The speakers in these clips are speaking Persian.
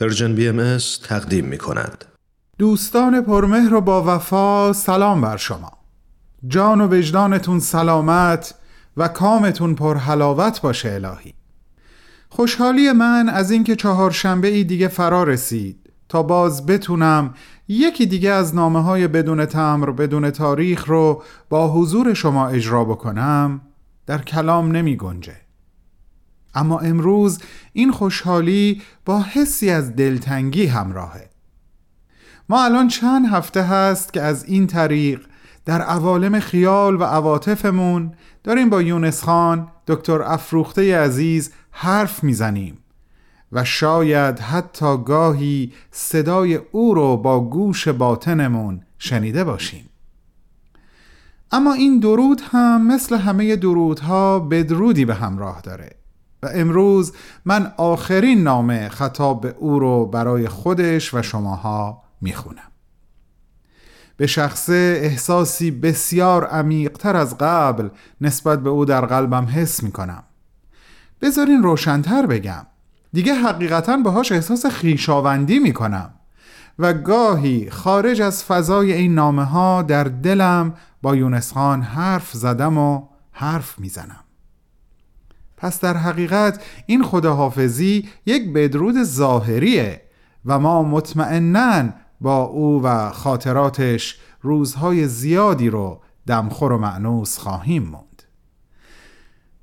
Persian BM تقدیم می کند. دوستان پرمهر و با وفا سلام بر شما. جان و وجدانتون سلامت و کامتون پر حلاوت باشه الهی. خوشحالی من از اینکه چهارشنبه ای دیگه فرا رسید تا باز بتونم یکی دیگه از نامه های بدون تمبر بدون تاریخ رو با حضور شما اجرا بکنم در کلام نمی گنجه. اما امروز این خوشحالی با حسی از دلتنگی همراهه. ما الان چند هفته هست که از این طریق در عوالم خیال و عواطفمون داریم با یونس خان دکتر افروخته عزیز حرف می‌زنیم و شاید حتی گاهی صدای او رو با گوش باطنمون شنیده باشیم. اما این درود هم مثل همه درودها بدرودی به همراه داره. و امروز من آخرین نامه خطاب به او رو برای خودش و شماها می‌خونم. به شخصه احساسی بسیار عمیقتر از قبل نسبت به او در قلبم حس می‌کنم. بذارین روشنتر بگم. دیگه حقیقتا باهاش احساس خیشاوندی می‌کنم و گاهی خارج از فضای این نامه ها در دلم با یونس خان حرف زدم و حرف می‌زنم. پس در حقیقت این خداحافظی یک بدرود ظاهریه و ما مطمئنا با او و خاطراتش روزهای زیادی رو دمخور و معنوس خواهیم موند.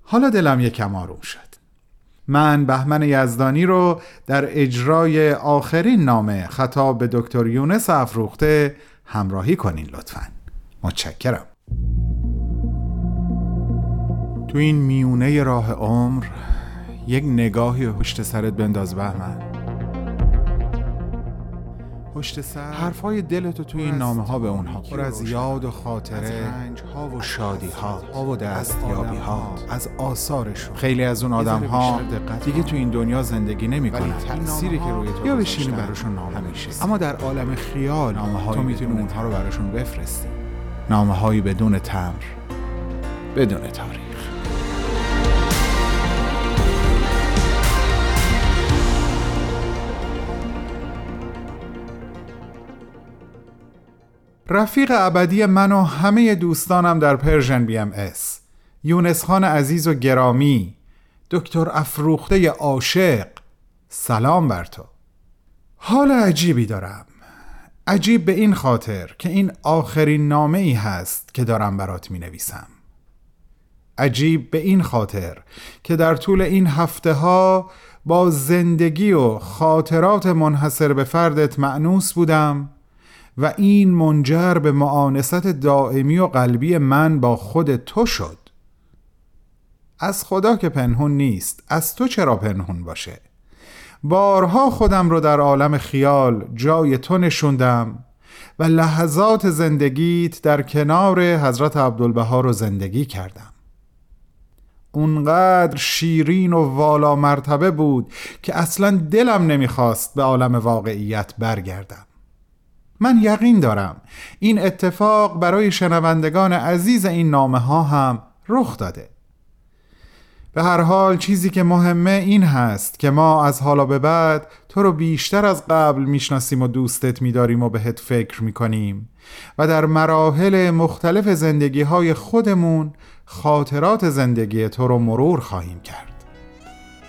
حالا دلم یکم آروم شد. من بهمن یزدانی رو در اجرای آخرین نامه خطاب به دکتر یونس افروخته همراهی کنین لطفا. متشکرم. تو این میونه راه عمر یک نگاهی پشت سرت بنداز بهمن. پشت سر حرفای دلتو توی این نامه ها به اونها پر از یاد و خاطره ها و شادی ها ها و دستیابی ها از آثارشون. خیلی از اون آدم ها دیگه تو این دنیا زندگی نمی‌کنن. تأثیری که روی تو یا بشینی براشون نامه میشه اما در عالم خیال نامه تو می‌تونی اونها رو براشون بفرستی. نامه هایی بدون تمبر بدون تاریخ. رفیق ابدی من و همه دوستانم در Persian BMS یونس خان عزیز و گرامی. دکتر افروخته عاشق. سلام بر تو. حال عجیبی دارم. عجیب به این خاطر که این آخرین نامه ای هست که دارم برات می نویسم عجیب به این خاطر که در طول این هفته ها با زندگی و خاطرات منحصر به فردت معنوس بودم و این منجر به معانست دائمی و قلبی من با خود تو شد. از خدا که پنهون نیست از تو چرا پنهون باشه؟ بارها خودم رو در عالم خیال جای تو نشوندم و لحظات زندگیت در کنار حضرت عبدالبها رو زندگی کردم. اونقدر شیرین و والا مرتبه بود که اصلا دلم نمی‌خواست به عالم واقعیت برگردم. من یقین دارم. این اتفاق برای شنوندگان عزیز این نامه ها هم رخ داده. به هر حال چیزی که مهمه این هست که ما از حالا به بعد تو رو بیشتر از قبل می‌شناسیم و دوستت میداریم و بهت فکر می‌کنیم و در مراحل مختلف زندگی های خودمون خاطرات زندگی تو رو مرور خواهیم کرد.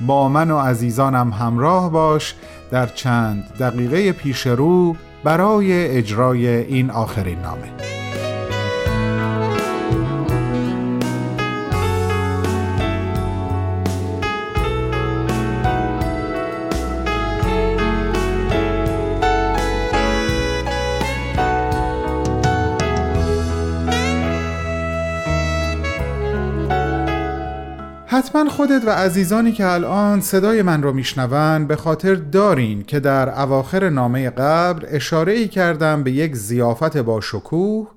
با من و عزیزانم همراه باش در چند دقیقه پیش رو برای اجرای این آخرین نامه. حتما خودت و عزیزانی که الان صدای من رو میشنون به خاطر دارین که در اواخر نامه قبل اشاره ای کردم به یک زیافت با شکوه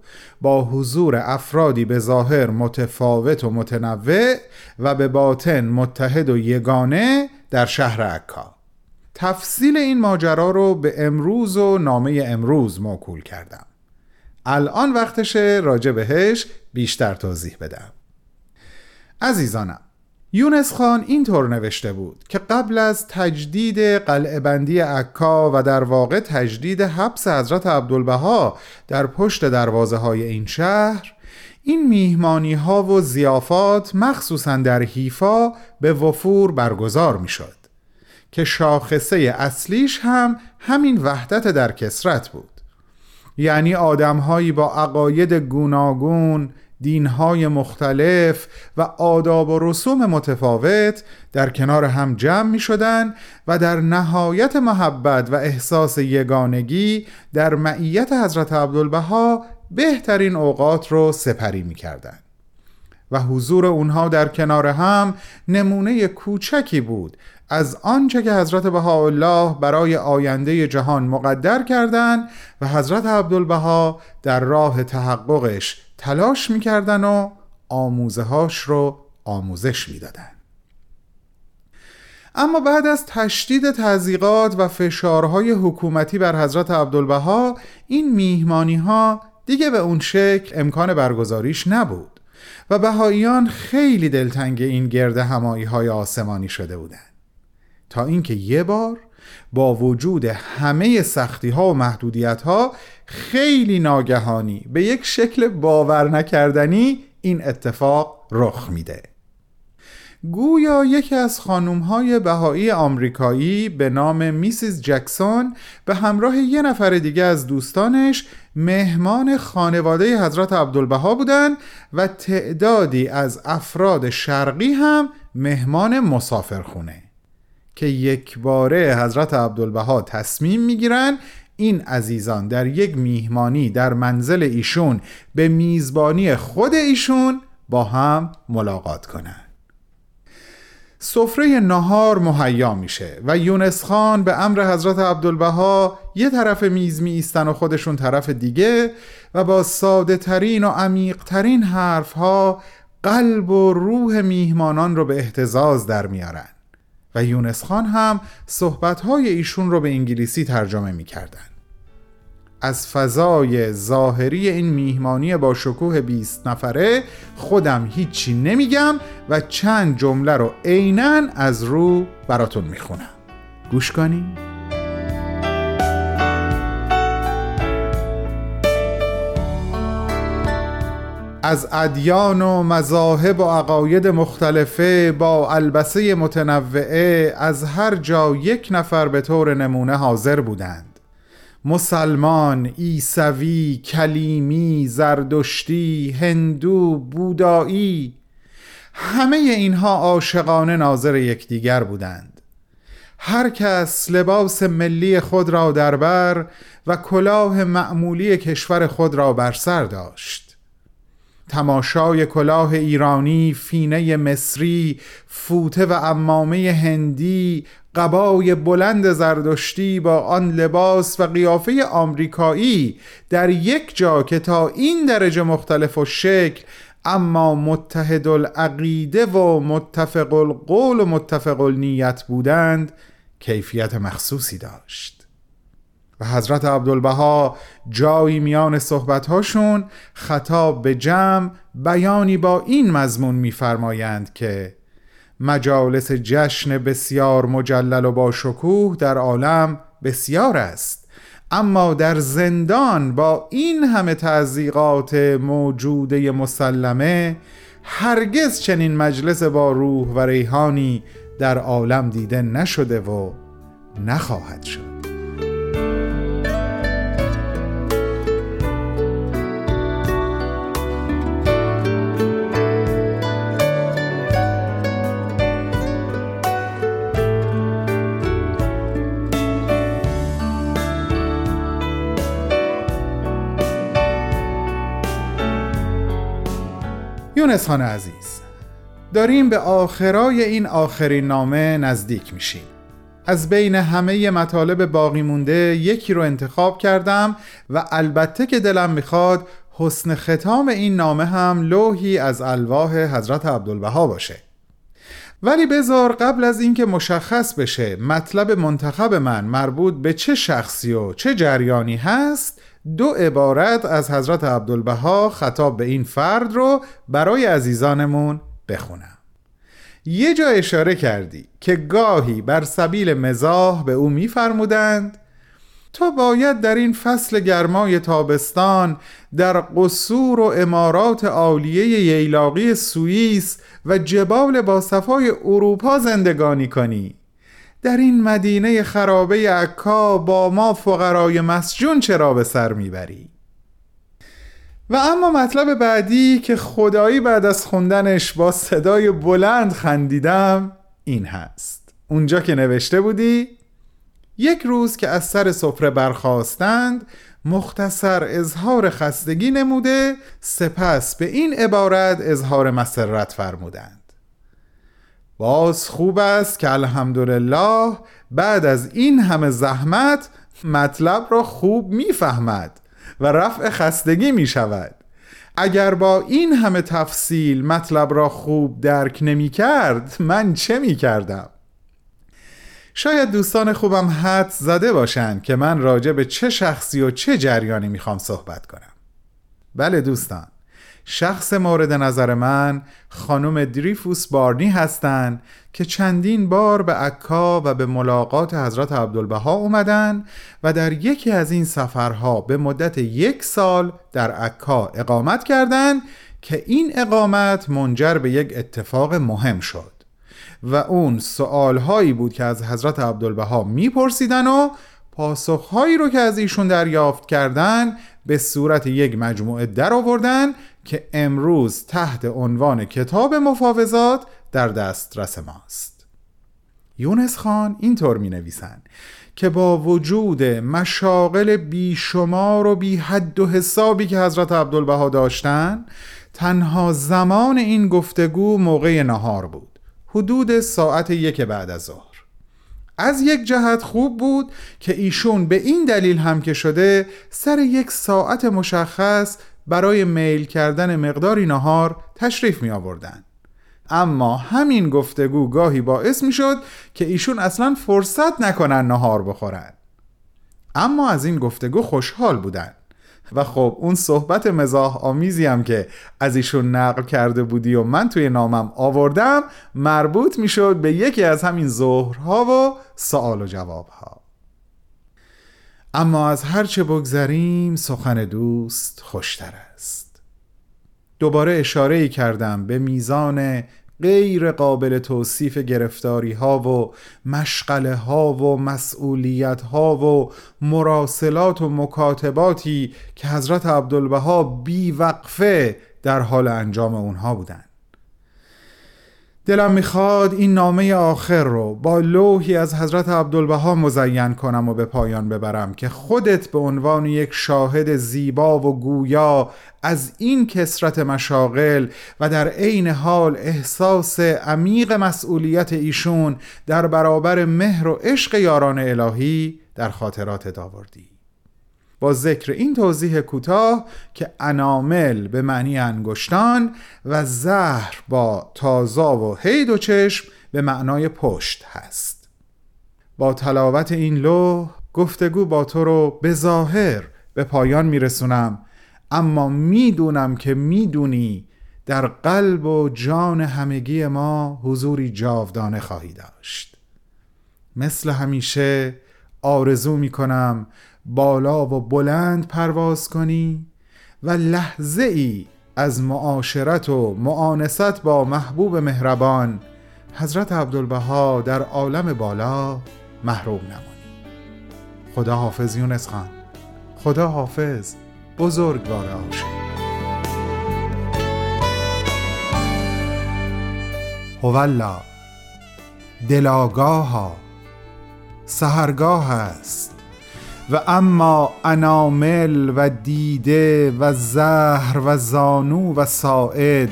با حضور افرادی به ظاهر متفاوت و متنوع و به باطن متحد و یگانه در شهر عکا. تفصیل این ماجرا رو به امروز و نامه امروز موکول کردم. الان وقتشه راجع بهش بیشتر توضیح بدم. عزیزانم یونس خان اینطور نوشته بود که قبل از تجدید قلعه بندی عکا و در واقع تجدید حبس حضرت عبدالبها در پشت دروازه های این شهر این میهمانی ها و زیافات مخصوصا در حیفا به وفور برگزار می شد که شاخصه اصلیش هم همین وحدت در کسرت بود. یعنی آدمهایی با عقاید گوناگون دینهای مختلف و آداب و رسوم متفاوت در کنار هم جمع می شدن و در نهایت محبت و احساس یگانگی در معیت حضرت عبدالبها بهترین اوقات رو سپری می کردن. و حضور اونها در کنار هم نمونه کوچکی بود از آنچه که حضرت بهاءالله برای آینده جهان مقدر کردند و حضرت عبدالبها در راه تحققش تلاش می‌کردن و آموزه هاش رو آموزش می‌دادن. اما بعد از تشدید تزیقات و فشارهای حکومتی بر حضرت عبدالبها این میهمانی ها دیگه به اون شکل امکان برگزاریش نبود و بهاییان خیلی دلتنگ این گرد همایی های آسمانی شده بودند. تا اینکه یه بار با وجود همه سختی ها و محدودیت ها خیلی ناگهانی به یک شکل باور نکردنی این اتفاق رخ میده. گویا یکی از خانوم های بهایی آمریکایی به نام میسیز جکسون به همراه یه نفر دیگه از دوستانش مهمان خانواده حضرت عبدالبها بودند و تعدادی از افراد شرقی هم مهمان مسافرخونه. که یک باره حضرت عبدالبها تصمیم می‌گیرن این عزیزان در یک میهمانی در منزل ایشون به میزبانی خود ایشون با هم ملاقات کنند. سفره نهار مهیا میشه و یونس خان به امر حضرت عبدالبها یه طرف میز می ایستن و خودشون طرف دیگه و با ساده ترین و عمیق ترین حرف ها قلب و روح میهمانان رو به احتزاز در میارن و یونس خان هم صحبتهای ایشون رو به انگلیسی ترجمه می کردن. از فضای ظاهری این میهمانی با شکوه 20 نفره خودم هیچی نمیگم و چند جمله رو عینا از رو براتون می‌خونم گوش کنیم از ادیان و مذاهب و عقاید مختلفه با البسه متنوعه از هر جا یک نفر به طور نمونه حاضر بودند. مسلمان، عیسوی، کلیمی، زردشتی، هندو، بودایی همه اینها عاشقانه ناظر یکدیگر بودند. هر کس لباس ملی خود را در بر و کلاه معمولی کشور خود را بر سر داشت. تماشای کلاه ایرانی، فینه مصری، فوته و امامه هندی، قبای بلند زردشتی با آن لباس و قیافه آمریکایی در یک جا که تا این درجه مختلف و شکل اما متحد العقیده و متفق القول و متفق النیت بودند کیفیت مخصوصی داشت. و حضرت عبدالبها جایی میان صحبتهاشون خطاب به جمع بیانی با این مضمون میفرمایند که مجالس جشن بسیار مجلل و با شکوه در عالم بسیار است. اما در زندان با این همه تعذیقات موجوده مسلمه هرگز چنین مجلس با روح و ریحانی در عالم دیده نشده و نخواهد شد. یونس خان عزیز داریم به آخرای این آخرین نامه نزدیک میشیم. از بین همه مطالب باقی مونده یکی رو انتخاب کردم و البته که دلم می‌خواد حسن ختام این نامه هم لوحی از الواح حضرت عبدالبها باشه. ولی بذار قبل از اینکه مشخص بشه مطلب منتخب من مربوط به چه شخصی و چه جریانی هست دو عبارت از حضرت عبدالبها خطاب به این فرد رو برای عزیزانمون بخونم. یه جا اشاره کردی که گاهی بر سبیل مزاح به او میفرمودند تو باید در این فصل گرمای تابستان در قصور و امارات عالیه ییلاقی سوئیس و جبال با صفای اروپا زندگانی کنی. در این مدینه خرابه عکا با ما فقرای مسجون چرا به سر می‌بری؟ و اما مطلب بعدی که خدایی بعد از خوندنش با صدای بلند خندیدم این هست اونجا که نوشته بودی یک روز که از سر سفره برخواستند مختصر اظهار خستگی نموده سپس به این عبارت اظهار مسرت فرمودند باز خوب است که الحمدلله بعد از این همه زحمت مطلب را خوب می‌فهمد و رفع خستگی می شود اگر با این همه تفصیل مطلب را خوب درک نمی کرد من چه می کردم؟ شاید دوستان خوبم حد زده باشند که من راجع به چه شخصی و چه جریانی می‌خوام صحبت کنم. بله دوستان. شخص مورد نظر من خانم دریفوس بارنی هستند که چندین بار به عکا و به ملاقات حضرت عبدالبها اومدن و در یکی از این سفرها به مدت یک سال در عکا اقامت کردند که این اقامت منجر به یک اتفاق مهم شد و اون سوالهایی بود که از حضرت عبدالبها میپرسیدن و پاسخهایی رو که از ایشون دریافت کردن به صورت یک مجموعه در آوردن که امروز تحت عنوان کتاب مفاوضات در دسترس ماست. یونس خان اینطور می نویسن که با وجود مشاغل بیشمار و بی حد و حسابی که حضرت عبدالبها داشتن تنها زمان این گفتگو موقع نهار بود. حدود ساعت یک بعد از ظهر. از یک جهت خوب بود که ایشون به این دلیل هم که شده سر یک ساعت مشخص برای میل کردن مقداری نهار تشریف می آوردن. اما همین گفتگو گاهی باعث می شد که ایشون اصلا فرصت نکنن نهار بخورن اما از این گفتگو خوشحال بودن و خب اون صحبت مزاح آمیزی هم که از ایشون نقل کرده بودی و من توی نامم آوردم مربوط می‌شد به یکی از همین ظهرها و سوال و جوابها. اما از هرچه بگذریم سخن دوست خوشتر است. دوباره اشاره کردم به میزان غیر قابل توصیف گرفتاری ها و مشغله ها و مسئولیت ها و مراسلات و مکاتباتی که حضرت عبدالبها بی وقفه در حال انجام اونها بودند. دلم می‌خواد این نامه آخر رو با لوحی از حضرت عبدالبها مزین کنم و به پایان ببرم که خودت به عنوان یک شاهد زیبا و گویا از این کسرت مشاغل و در عین حال احساس عمیق مسئولیت ایشون در برابر مهر و عشق یاران الهی در خاطرات داوردی. با ذکر این توضیح کوتاه که انامل به معنی انگشتان و زهر با تازا و هید و چشم به معنای پشت هست. با تلاوت این لوح گفتگو با تو رو به ظاهر به پایان میرسونم اما می‌دونم که می‌دونی در قلب و جان همگی ما حضوری جاودانه خواهی داشت. مثل همیشه آرزو می‌کنم بالا و بلند پرواز کنی و لحظه ای از معاشرت و معانست با محبوب مهربان حضرت عبدالبها در عالم بالا محروم نمانی. خدا حافظ یونس خان. خدا حافظ. بزرگوار عاشق هولا دلاگاه ها سهرگاه است. و اما انامل و دیده و زهر و زانو و ساعد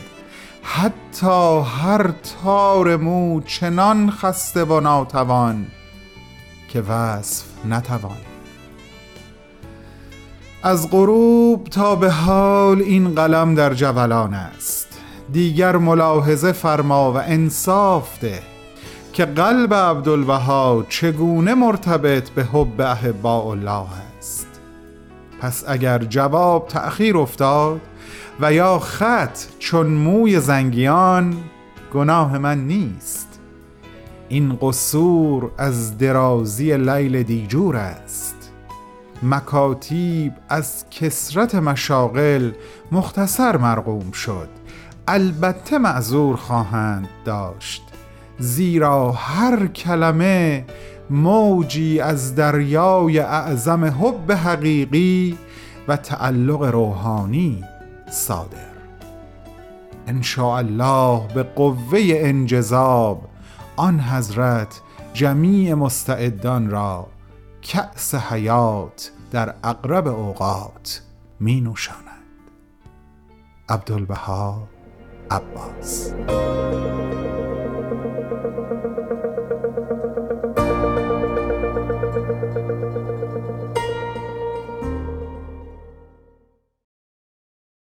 حتی هر تار مو چنان خسته و ناتوان که وصف نتوان. از غروب تا به حال این قلم در جولان است. دیگر ملاحظه فرما و انصاف ده. که قلب عبدالبها چگونه مرتبط به حب احباء الله است. پس اگر جواب تأخیر افتاد و یا خط چون موی زنگیان گناه من نیست. این قصور از درازی لیل دیجور است. مکاتیب از کسرت مشاغل مختصر مرقوم شد. البته معذور خواهند داشت. زیرا هر کلمه موجی از دریای اعظم حب حقیقی و تعلق روحانی صادر. ان الله به قوه انجذاب آن حضرت جمیع مستعدان را کأس حیات در اقرب اوقات می نوشاند. عبدالبها عباس.